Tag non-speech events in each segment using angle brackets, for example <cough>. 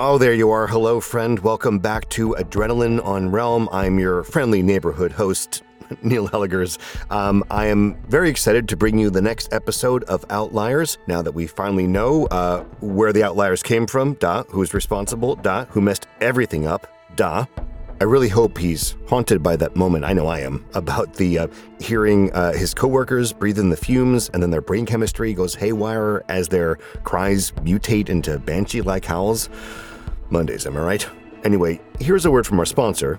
Oh, there you are. Hello, friend. Welcome back to Adrenaline on Realm. I'm your friendly neighborhood host, <laughs> Neil Helligers. Um, I am very excited to bring you the next episode of Outliers. Now that we finally know uh, where the outliers came from, da, who's responsible, da, who messed everything up, da. I really hope he's haunted by that moment. I know I am <laughs> about the uh, hearing uh, his coworkers breathe in the fumes, and then their brain chemistry goes haywire as their cries mutate into banshee-like howls. Mondays, am I right? Anyway, here's a word from our sponsor.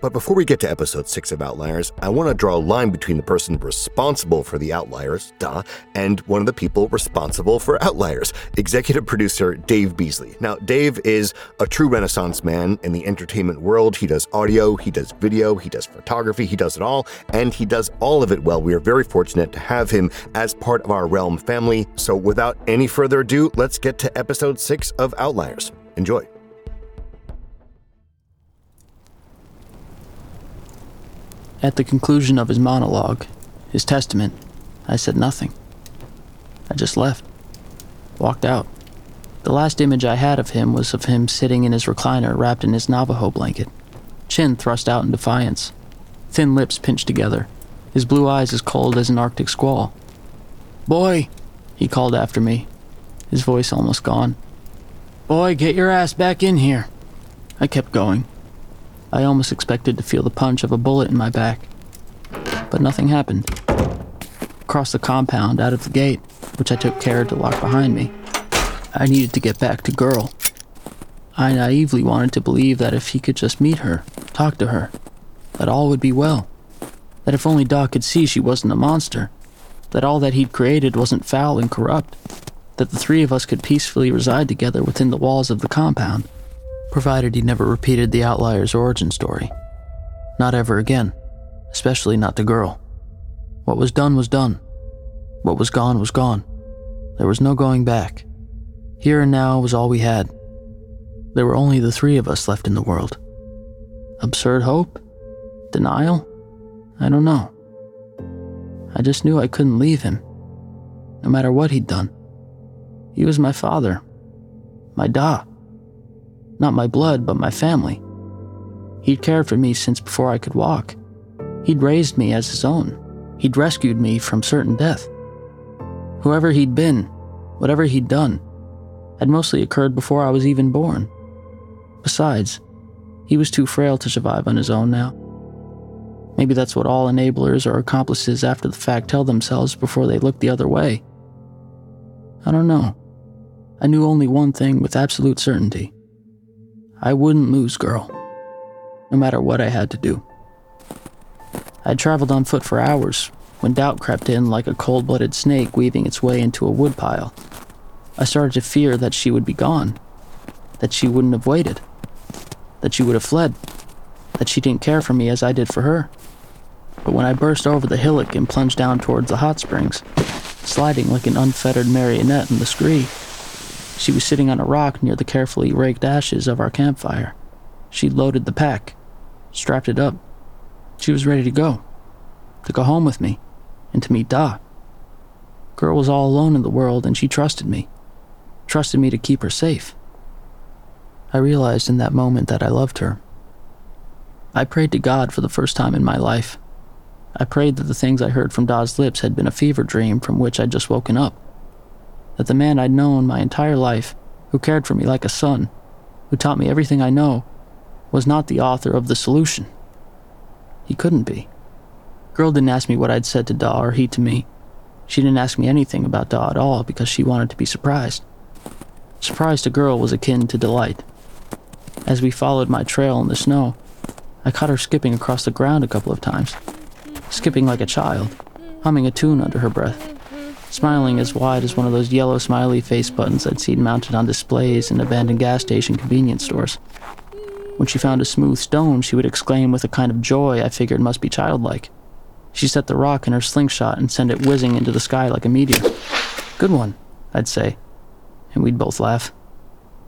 But before we get to episode 6 of Outliers, I want to draw a line between the person responsible for the Outliers, duh, and one of the people responsible for Outliers, executive producer Dave Beazley. Now, Dave is a true renaissance man in the entertainment world. He does audio, he does video, he does photography, he does it all, and he does all of it well. We are very fortunate to have him as part of our Realm family. So without any further ado, let's get to episode 6 of Outliers. Enjoy. At the conclusion of his monologue, his testament, I said nothing. I just left, walked out. The last image I had of him was of him sitting in his recliner wrapped in his Navajo blanket, chin thrust out in defiance, thin lips pinched together, his blue eyes as cold as an Arctic squall. Boy, he called after me, his voice almost gone. Boy, get your ass back in here. I kept going. I almost expected to feel the punch of a bullet in my back. But nothing happened. Across the compound, out of the gate, which I took care to lock behind me, I needed to get back to Girl. I naively wanted to believe that if he could just meet her, talk to her, that all would be well. That if only Doc could see she wasn't a monster, that all that he'd created wasn't foul and corrupt, that the three of us could peacefully reside together within the walls of the compound provided he never repeated the outlier's origin story. Not ever again, especially not the girl. What was done was done. What was gone was gone. There was no going back. Here and now was all we had. There were only the three of us left in the world. Absurd hope? Denial? I don't know. I just knew I couldn't leave him, no matter what he'd done. He was my father, my da. Not my blood, but my family. He'd cared for me since before I could walk. He'd raised me as his own. He'd rescued me from certain death. Whoever he'd been, whatever he'd done, had mostly occurred before I was even born. Besides, he was too frail to survive on his own now. Maybe that's what all enablers or accomplices after the fact tell themselves before they look the other way. I don't know. I knew only one thing with absolute certainty. I wouldn't lose girl, no matter what I had to do. I'd traveled on foot for hours when doubt crept in like a cold blooded snake weaving its way into a woodpile. I started to fear that she would be gone, that she wouldn't have waited, that she would have fled, that she didn't care for me as I did for her. But when I burst over the hillock and plunged down towards the hot springs, sliding like an unfettered marionette in the scree. She was sitting on a rock near the carefully raked ashes of our campfire. She'd loaded the pack, strapped it up. She was ready to go, to go home with me, and to meet Da. Girl was all alone in the world, and she trusted me, trusted me to keep her safe. I realized in that moment that I loved her. I prayed to God for the first time in my life. I prayed that the things I heard from Da's lips had been a fever dream from which I'd just woken up. That the man I'd known my entire life, who cared for me like a son, who taught me everything I know, was not the author of the solution. He couldn't be. Girl didn't ask me what I'd said to Da or he to me. She didn't ask me anything about Da at all because she wanted to be surprised. Surprise to girl was akin to delight. As we followed my trail in the snow, I caught her skipping across the ground a couple of times, skipping like a child, humming a tune under her breath, smiling as wide as one of those yellow smiley face buttons I'd seen mounted on displays in abandoned gas station convenience stores. When she found a smooth stone, she would exclaim with a kind of joy I figured must be childlike. She set the rock in her slingshot and sent it whizzing into the sky like a meteor. Good one, I'd say, and we'd both laugh.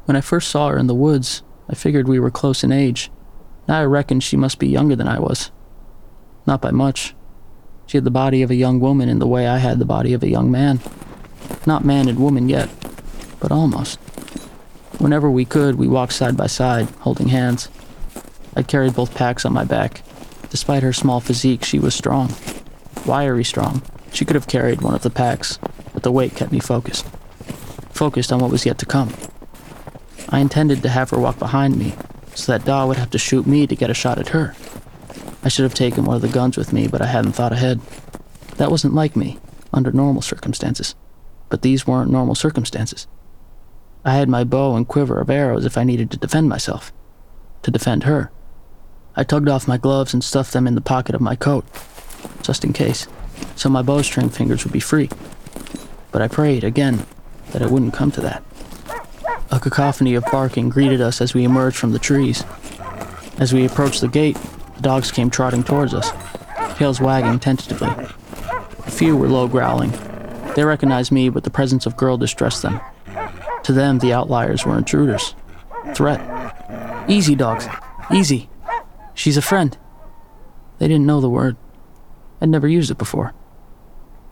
When I first saw her in the woods, I figured we were close in age. Now I reckoned she must be younger than I was. Not by much. She had the body of a young woman in the way I had the body of a young man. Not man and woman yet, but almost. Whenever we could, we walked side by side, holding hands. I carried both packs on my back. Despite her small physique, she was strong. Wiry strong. She could have carried one of the packs, but the weight kept me focused. Focused on what was yet to come. I intended to have her walk behind me, so that Da would have to shoot me to get a shot at her. I should have taken one of the guns with me, but I hadn't thought ahead. That wasn't like me, under normal circumstances. But these weren't normal circumstances. I had my bow and quiver of arrows if I needed to defend myself. To defend her. I tugged off my gloves and stuffed them in the pocket of my coat, just in case, so my bowstring fingers would be free. But I prayed, again, that it wouldn't come to that. A cacophony of barking greeted us as we emerged from the trees. As we approached the gate, the dogs came trotting towards us, tails wagging tentatively. A few were low growling. They recognized me, but the presence of girl distressed them. To them, the outliers were intruders. Threat. Easy, dogs. Easy. She's a friend. They didn't know the word. I'd never used it before.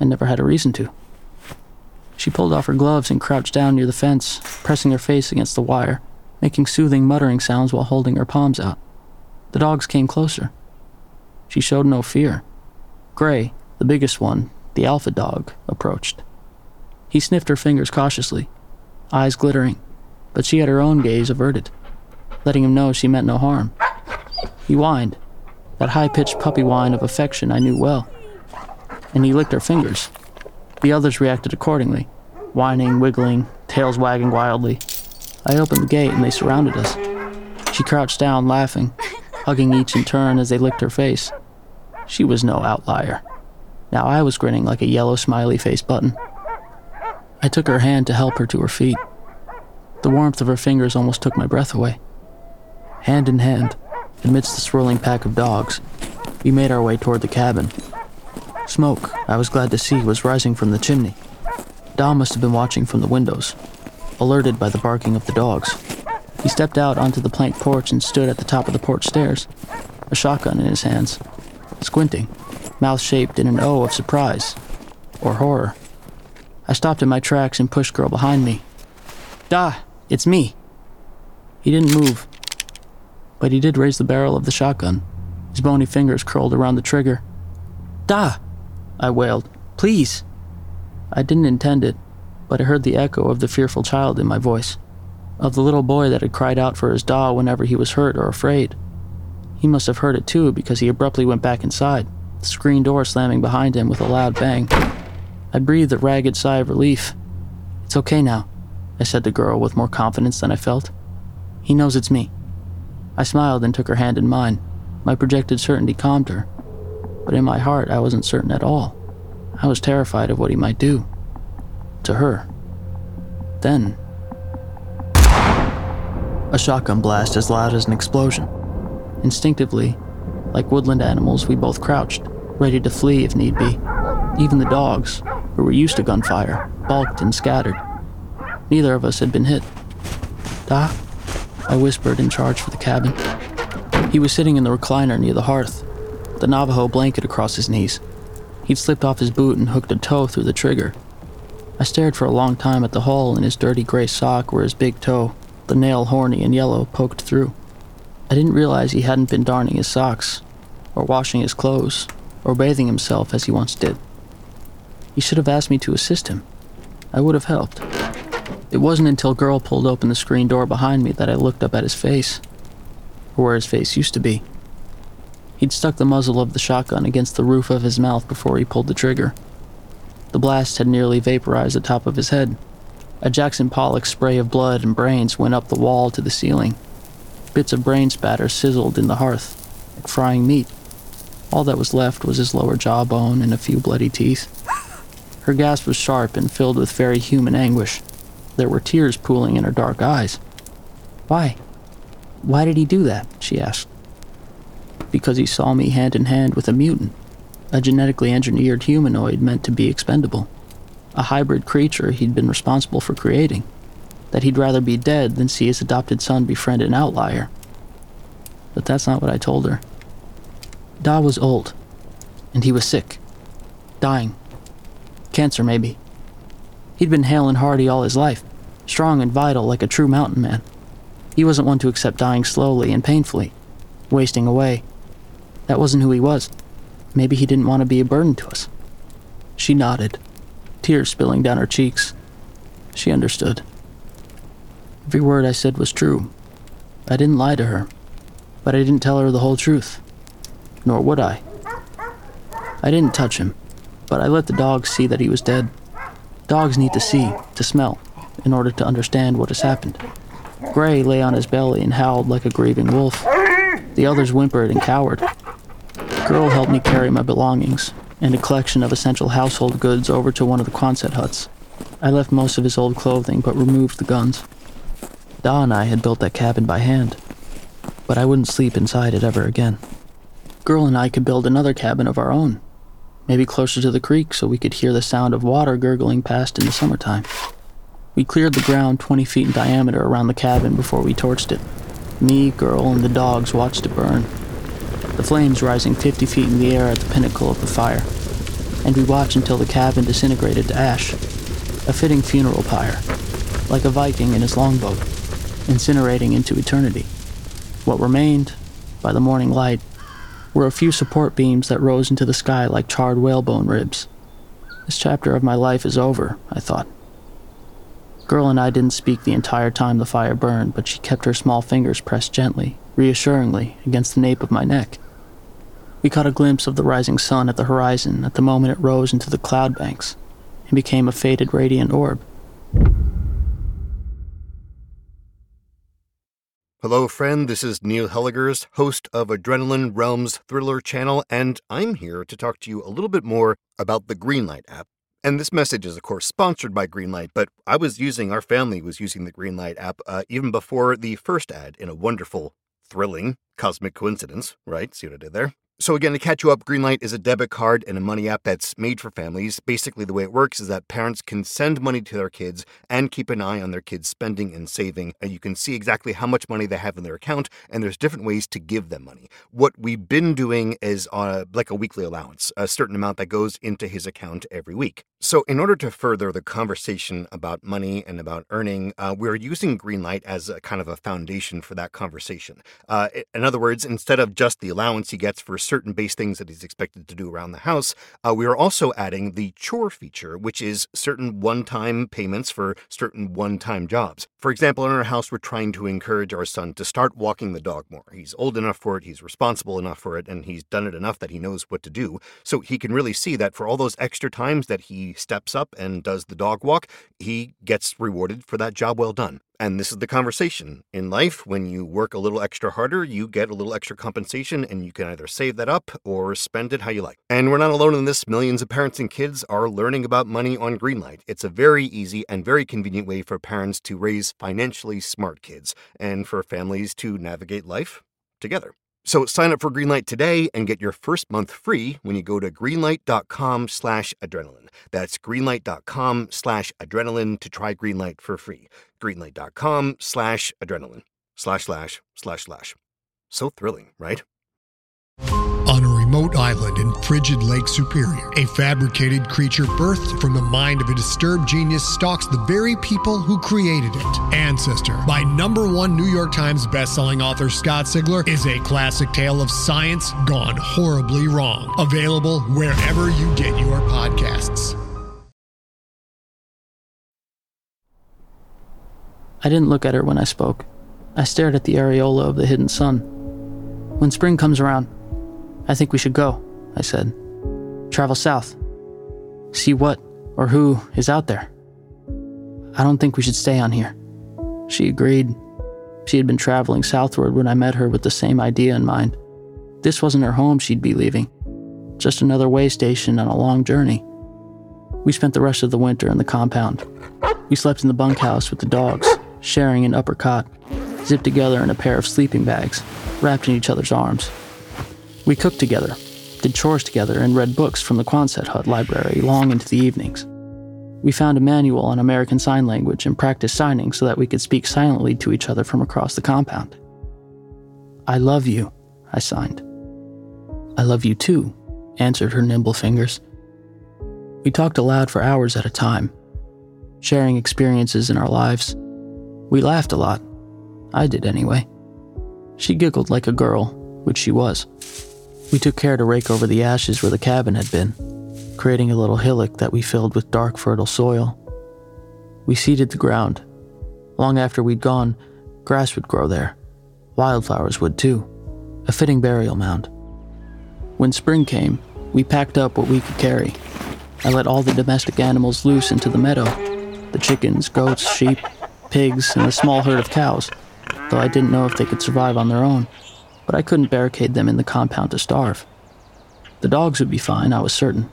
I never had a reason to. She pulled off her gloves and crouched down near the fence, pressing her face against the wire, making soothing muttering sounds while holding her palms out. The dogs came closer. She showed no fear. Gray, the biggest one, the alpha dog, approached. He sniffed her fingers cautiously, eyes glittering, but she had her own gaze averted, letting him know she meant no harm. He whined, that high pitched puppy whine of affection I knew well, and he licked her fingers, the others reacted accordingly, whining, wiggling, tails wagging wildly. I opened the gate and they surrounded us. She crouched down, laughing, hugging each in turn as they licked her face. She was no outlier. Now I was grinning like a yellow smiley face button. I took her hand to help her to her feet. The warmth of her fingers almost took my breath away. Hand in hand, amidst the swirling pack of dogs, we made our way toward the cabin. Smoke, I was glad to see, was rising from the chimney. Da must have been watching from the windows, alerted by the barking of the dogs. He stepped out onto the plank porch and stood at the top of the porch stairs, a shotgun in his hands, squinting, mouth shaped in an O of surprise or horror. I stopped in my tracks and pushed girl behind me. Da, it's me. He didn't move, but he did raise the barrel of the shotgun. His bony fingers curled around the trigger. Da! I wailed. Please! I didn't intend it, but I heard the echo of the fearful child in my voice, of the little boy that had cried out for his doll whenever he was hurt or afraid. He must have heard it too because he abruptly went back inside, the screen door slamming behind him with a loud bang. I breathed a ragged sigh of relief. It's okay now, I said to girl with more confidence than I felt. He knows it's me. I smiled and took her hand in mine. My projected certainty calmed her but in my heart, I wasn't certain at all. I was terrified of what he might do. To her. Then. A shotgun blast as loud as an explosion. Instinctively, like woodland animals, we both crouched, ready to flee if need be. Even the dogs, who were used to gunfire, balked and scattered. Neither of us had been hit. Da? I whispered in charge for the cabin. He was sitting in the recliner near the hearth, the Navajo blanket across his knees. He'd slipped off his boot and hooked a toe through the trigger. I stared for a long time at the hole in his dirty gray sock where his big toe, the nail horny and yellow, poked through. I didn't realize he hadn't been darning his socks, or washing his clothes, or bathing himself as he once did. He should have asked me to assist him. I would have helped. It wasn't until Girl pulled open the screen door behind me that I looked up at his face, or where his face used to be. He'd stuck the muzzle of the shotgun against the roof of his mouth before he pulled the trigger. The blast had nearly vaporized the top of his head. A Jackson Pollock spray of blood and brains went up the wall to the ceiling. Bits of brain spatter sizzled in the hearth, like frying meat. All that was left was his lower jawbone and a few bloody teeth. Her gasp was sharp and filled with very human anguish. There were tears pooling in her dark eyes. Why? Why did he do that? she asked. Because he saw me hand in hand with a mutant, a genetically engineered humanoid meant to be expendable, a hybrid creature he'd been responsible for creating, that he'd rather be dead than see his adopted son befriend an outlier. But that's not what I told her. Da was old, and he was sick, dying. Cancer, maybe. He'd been hale and hearty all his life, strong and vital like a true mountain man. He wasn't one to accept dying slowly and painfully, wasting away. That wasn't who he was. Maybe he didn't want to be a burden to us. She nodded, tears spilling down her cheeks. She understood. Every word I said was true. I didn't lie to her, but I didn't tell her the whole truth. Nor would I. I didn't touch him, but I let the dogs see that he was dead. Dogs need to see, to smell, in order to understand what has happened. Gray lay on his belly and howled like a grieving wolf. The others whimpered and cowered. The Girl helped me carry my belongings and a collection of essential household goods over to one of the Quonset huts. I left most of his old clothing but removed the guns. Da and I had built that cabin by hand, but I wouldn't sleep inside it ever again. Girl and I could build another cabin of our own, maybe closer to the creek so we could hear the sound of water gurgling past in the summertime. We cleared the ground 20 feet in diameter around the cabin before we torched it. Me, girl, and the dogs watched it burn, the flames rising 50 feet in the air at the pinnacle of the fire. And we watched until the cabin disintegrated to ash, a fitting funeral pyre, like a Viking in his longboat, incinerating into eternity. What remained, by the morning light, were a few support beams that rose into the sky like charred whalebone ribs. This chapter of my life is over, I thought. Girl and I didn't speak the entire time the fire burned, but she kept her small fingers pressed gently, reassuringly, against the nape of my neck. We caught a glimpse of the rising sun at the horizon at the moment it rose into the cloud banks and became a faded radiant orb. Hello, friend. This is Neil Helligers, host of Adrenaline Realms Thriller channel, and I'm here to talk to you a little bit more about the Greenlight app. And this message is, of course, sponsored by Greenlight, but I was using, our family was using the Greenlight app uh, even before the first ad in a wonderful, thrilling, cosmic coincidence, right? See what I did there? So, again, to catch you up, Greenlight is a debit card and a money app that's made for families. Basically, the way it works is that parents can send money to their kids and keep an eye on their kids' spending and saving. And you can see exactly how much money they have in their account, and there's different ways to give them money. What we've been doing is uh, like a weekly allowance, a certain amount that goes into his account every week. So, in order to further the conversation about money and about earning, uh, we're using Greenlight as a kind of a foundation for that conversation. Uh, in other words, instead of just the allowance he gets for certain base things that he's expected to do around the house, uh, we are also adding the chore feature, which is certain one time payments for certain one time jobs. For example, in our house, we're trying to encourage our son to start walking the dog more. He's old enough for it, he's responsible enough for it, and he's done it enough that he knows what to do. So he can really see that for all those extra times that he steps up and does the dog walk, he gets rewarded for that job well done. And this is the conversation. In life, when you work a little extra harder, you get a little extra compensation, and you can either save that up or spend it how you like. And we're not alone in this. Millions of parents and kids are learning about money on Greenlight. It's a very easy and very convenient way for parents to raise financially smart kids and for families to navigate life together. So sign up for Greenlight today and get your first month free when you go to greenlight.com slash adrenaline. That's greenlight.com slash adrenaline to try Greenlight for free. Greenlight.com slash adrenaline slash slash slash slash. So thrilling, right? Remote island in frigid Lake Superior, a fabricated creature birthed from the mind of a disturbed genius stalks the very people who created it. Ancestor, by number one New York Times bestselling author Scott Sigler, is a classic tale of science gone horribly wrong. Available wherever you get your podcasts. I didn't look at her when I spoke. I stared at the areola of the hidden sun. When spring comes around, I think we should go, I said. Travel south. See what or who is out there. I don't think we should stay on here. She agreed. She had been traveling southward when I met her with the same idea in mind. This wasn't her home she'd be leaving, just another way station on a long journey. We spent the rest of the winter in the compound. We slept in the bunkhouse with the dogs, sharing an upper cot, zipped together in a pair of sleeping bags, wrapped in each other's arms. We cooked together, did chores together, and read books from the Quonset hut library long into the evenings. We found a manual on American Sign Language and practiced signing so that we could speak silently to each other from across the compound. I love you, I signed. I love you too, answered her nimble fingers. We talked aloud for hours at a time, sharing experiences in our lives. We laughed a lot. I did anyway. She giggled like a girl, which she was. We took care to rake over the ashes where the cabin had been, creating a little hillock that we filled with dark, fertile soil. We seeded the ground. Long after we'd gone, grass would grow there. Wildflowers would too. A fitting burial mound. When spring came, we packed up what we could carry. I let all the domestic animals loose into the meadow the chickens, goats, sheep, pigs, and a small herd of cows, though I didn't know if they could survive on their own. But I couldn't barricade them in the compound to starve. The dogs would be fine, I was certain.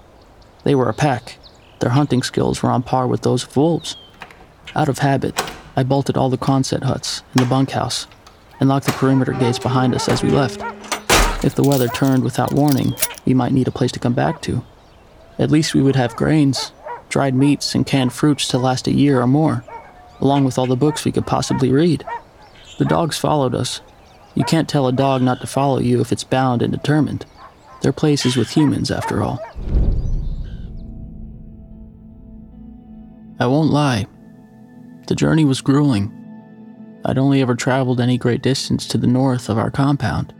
They were a pack. Their hunting skills were on par with those of wolves. Out of habit, I bolted all the Quonset huts and the bunkhouse and locked the perimeter gates behind us as we left. If the weather turned without warning, we might need a place to come back to. At least we would have grains, dried meats, and canned fruits to last a year or more, along with all the books we could possibly read. The dogs followed us. You can't tell a dog not to follow you if it's bound and determined. Their place is with humans, after all. I won't lie. The journey was grueling. I'd only ever traveled any great distance to the north of our compound,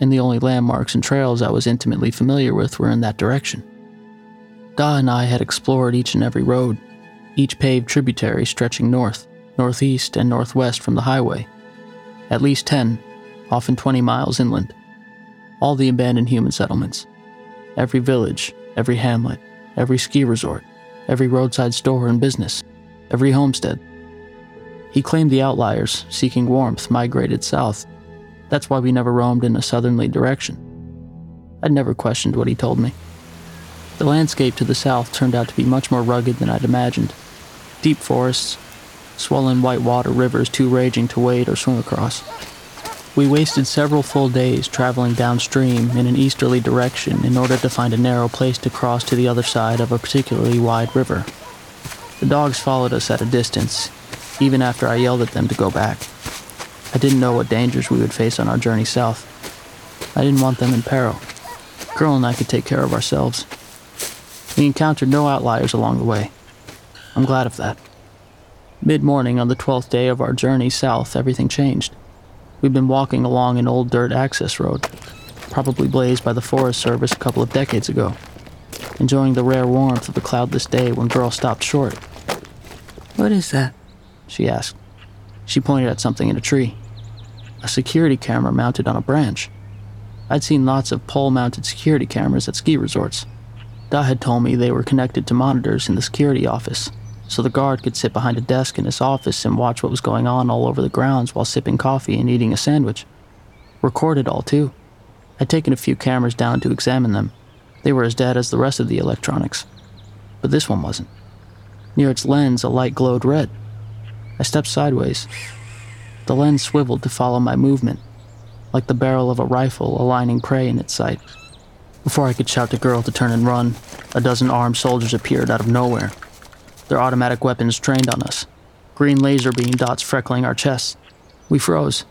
and the only landmarks and trails I was intimately familiar with were in that direction. Da and I had explored each and every road, each paved tributary stretching north, northeast, and northwest from the highway. At least 10, often 20 miles inland. All the abandoned human settlements. Every village, every hamlet, every ski resort, every roadside store and business, every homestead. He claimed the outliers, seeking warmth, migrated south. That's why we never roamed in a southerly direction. I'd never questioned what he told me. The landscape to the south turned out to be much more rugged than I'd imagined. Deep forests, swollen white water rivers too raging to wade or swim across. We wasted several full days traveling downstream in an easterly direction in order to find a narrow place to cross to the other side of a particularly wide river. The dogs followed us at a distance, even after I yelled at them to go back. I didn't know what dangers we would face on our journey south. I didn't want them in peril. Girl and I could take care of ourselves. We encountered no outliers along the way. I'm glad of that. Mid morning on the 12th day of our journey south, everything changed. We'd been walking along an old dirt access road, probably blazed by the Forest Service a couple of decades ago, enjoying the rare warmth of a cloudless day when Girl stopped short. What is that? she asked. She pointed at something in a tree. A security camera mounted on a branch. I'd seen lots of pole mounted security cameras at ski resorts. Da had told me they were connected to monitors in the security office, so the guard could sit behind a desk in his office and watch what was going on all over the grounds while sipping coffee and eating a sandwich. Recorded all, too. I'd taken a few cameras down to examine them. They were as dead as the rest of the electronics. But this one wasn't. Near its lens, a light glowed red. I stepped sideways. The lens swiveled to follow my movement, like the barrel of a rifle aligning prey in its sight. Before I could shout to Girl to turn and run, a dozen armed soldiers appeared out of nowhere. Their automatic weapons trained on us, green laser beam dots freckling our chests. We froze.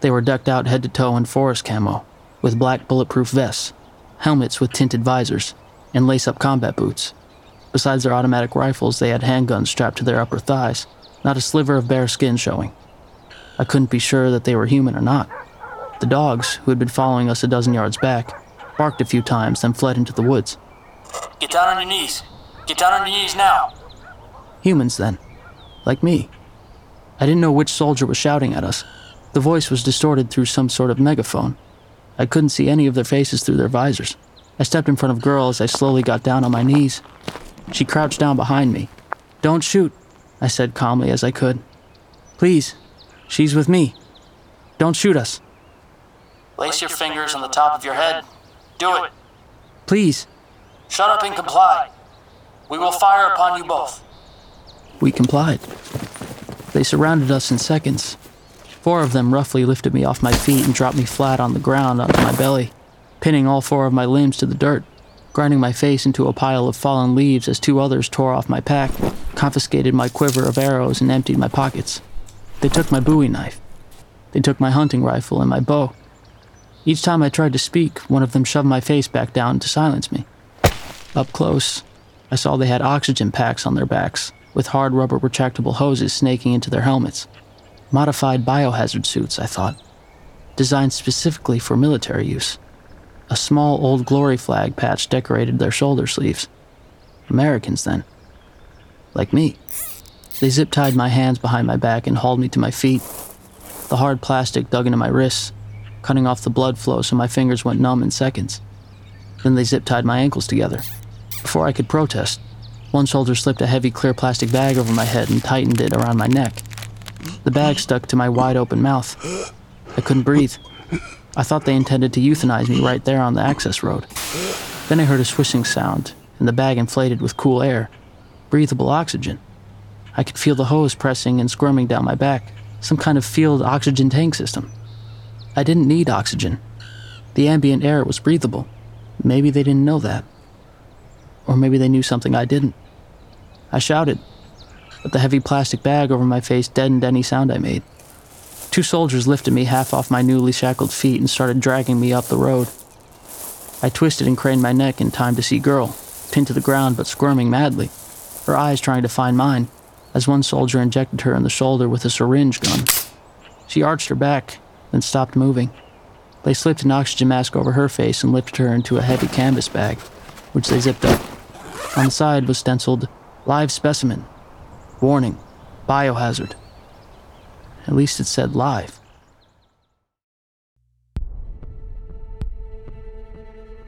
They were decked out head to toe in forest camo, with black bulletproof vests, helmets with tinted visors, and lace up combat boots. Besides their automatic rifles, they had handguns strapped to their upper thighs, not a sliver of bare skin showing. I couldn't be sure that they were human or not. The dogs, who had been following us a dozen yards back, barked a few times, then fled into the woods. Get down on your knees. Get down on your knees now. Humans, then. Like me. I didn't know which soldier was shouting at us. The voice was distorted through some sort of megaphone. I couldn't see any of their faces through their visors. I stepped in front of Girl as I slowly got down on my knees. She crouched down behind me. Don't shoot, I said calmly as I could. Please, she's with me. Don't shoot us. Place your fingers on the top of your head. Do it. Please. Shut up and comply. We will fire upon you both. We complied. They surrounded us in seconds. Four of them roughly lifted me off my feet and dropped me flat on the ground onto my belly, pinning all four of my limbs to the dirt, grinding my face into a pile of fallen leaves as two others tore off my pack, confiscated my quiver of arrows, and emptied my pockets. They took my bowie knife. They took my hunting rifle and my bow. Each time I tried to speak, one of them shoved my face back down to silence me. Up close, I saw they had oxygen packs on their backs, with hard rubber retractable hoses snaking into their helmets. Modified biohazard suits, I thought, designed specifically for military use. A small old glory flag patch decorated their shoulder sleeves. Americans, then. Like me. They zip tied my hands behind my back and hauled me to my feet. The hard plastic dug into my wrists, cutting off the blood flow so my fingers went numb in seconds. Then they zip tied my ankles together. Before I could protest, one soldier slipped a heavy clear plastic bag over my head and tightened it around my neck. The bag stuck to my wide open mouth. I couldn't breathe. I thought they intended to euthanize me right there on the access road. Then I heard a swishing sound, and the bag inflated with cool air, breathable oxygen. I could feel the hose pressing and squirming down my back, some kind of field oxygen tank system. I didn't need oxygen. The ambient air was breathable. Maybe they didn't know that. Or maybe they knew something I didn't. I shouted, but the heavy plastic bag over my face deadened any sound I made. Two soldiers lifted me half off my newly shackled feet and started dragging me up the road. I twisted and craned my neck in time to see Girl, pinned to the ground but squirming madly, her eyes trying to find mine, as one soldier injected her in the shoulder with a syringe gun. She arched her back, then stopped moving. They slipped an oxygen mask over her face and lifted her into a heavy canvas bag, which they zipped up. On the side was stenciled, Live specimen. Warning, biohazard. At least it said live.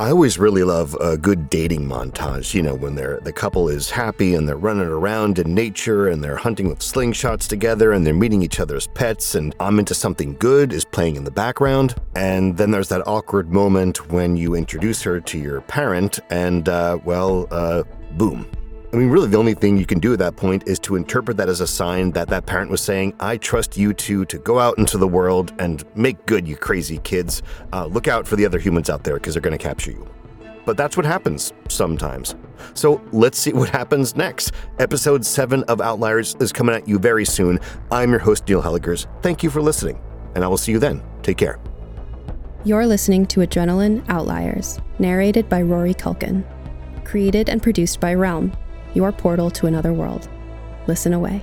I always really love a good dating montage, you know, when they're, the couple is happy and they're running around in nature and they're hunting with slingshots together and they're meeting each other's pets and I'm into something good is playing in the background. And then there's that awkward moment when you introduce her to your parent and, uh, well, uh, boom. I mean, really, the only thing you can do at that point is to interpret that as a sign that that parent was saying, I trust you two to go out into the world and make good, you crazy kids. Uh, look out for the other humans out there because they're going to capture you. But that's what happens sometimes. So let's see what happens next. Episode 7 of Outliers is coming at you very soon. I'm your host, Neil Helligers. Thank you for listening, and I will see you then. Take care. You're listening to Adrenaline Outliers, narrated by Rory Culkin. Created and produced by Realm, your portal to another world. Listen away.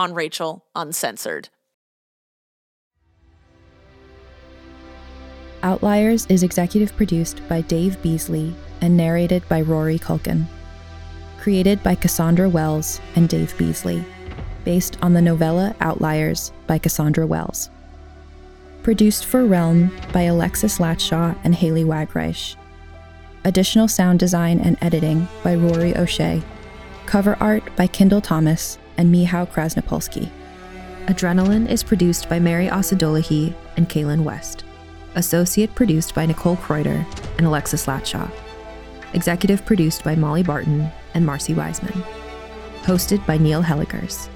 on Rachel Uncensored. Outliers is executive produced by Dave Beazley and narrated by Rory Culkin. Created by Cassandra Wells and Dave Beazley, based on the novella Outliers by Cassandra Wells. Produced for Realm by Alexis Latshaw and Haley Wagreich. Additional sound design and editing by Rory O'Shea. Cover art by Kendall Thomas and Mihao Krasnopolsky. Adrenaline is produced by Mary Osadolahi and Kaylin West. Associate produced by Nicole Kreuter and Alexis Latshaw. Executive produced by Molly Barton and Marcy Wiseman. Hosted by Neil Helligers.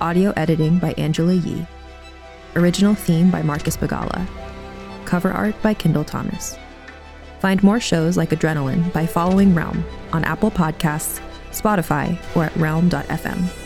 Audio editing by Angela Yee. Original theme by Marcus Bagala. Cover art by Kendall Thomas. Find more shows like Adrenaline by following Realm on Apple Podcasts, Spotify, or at realm.fm.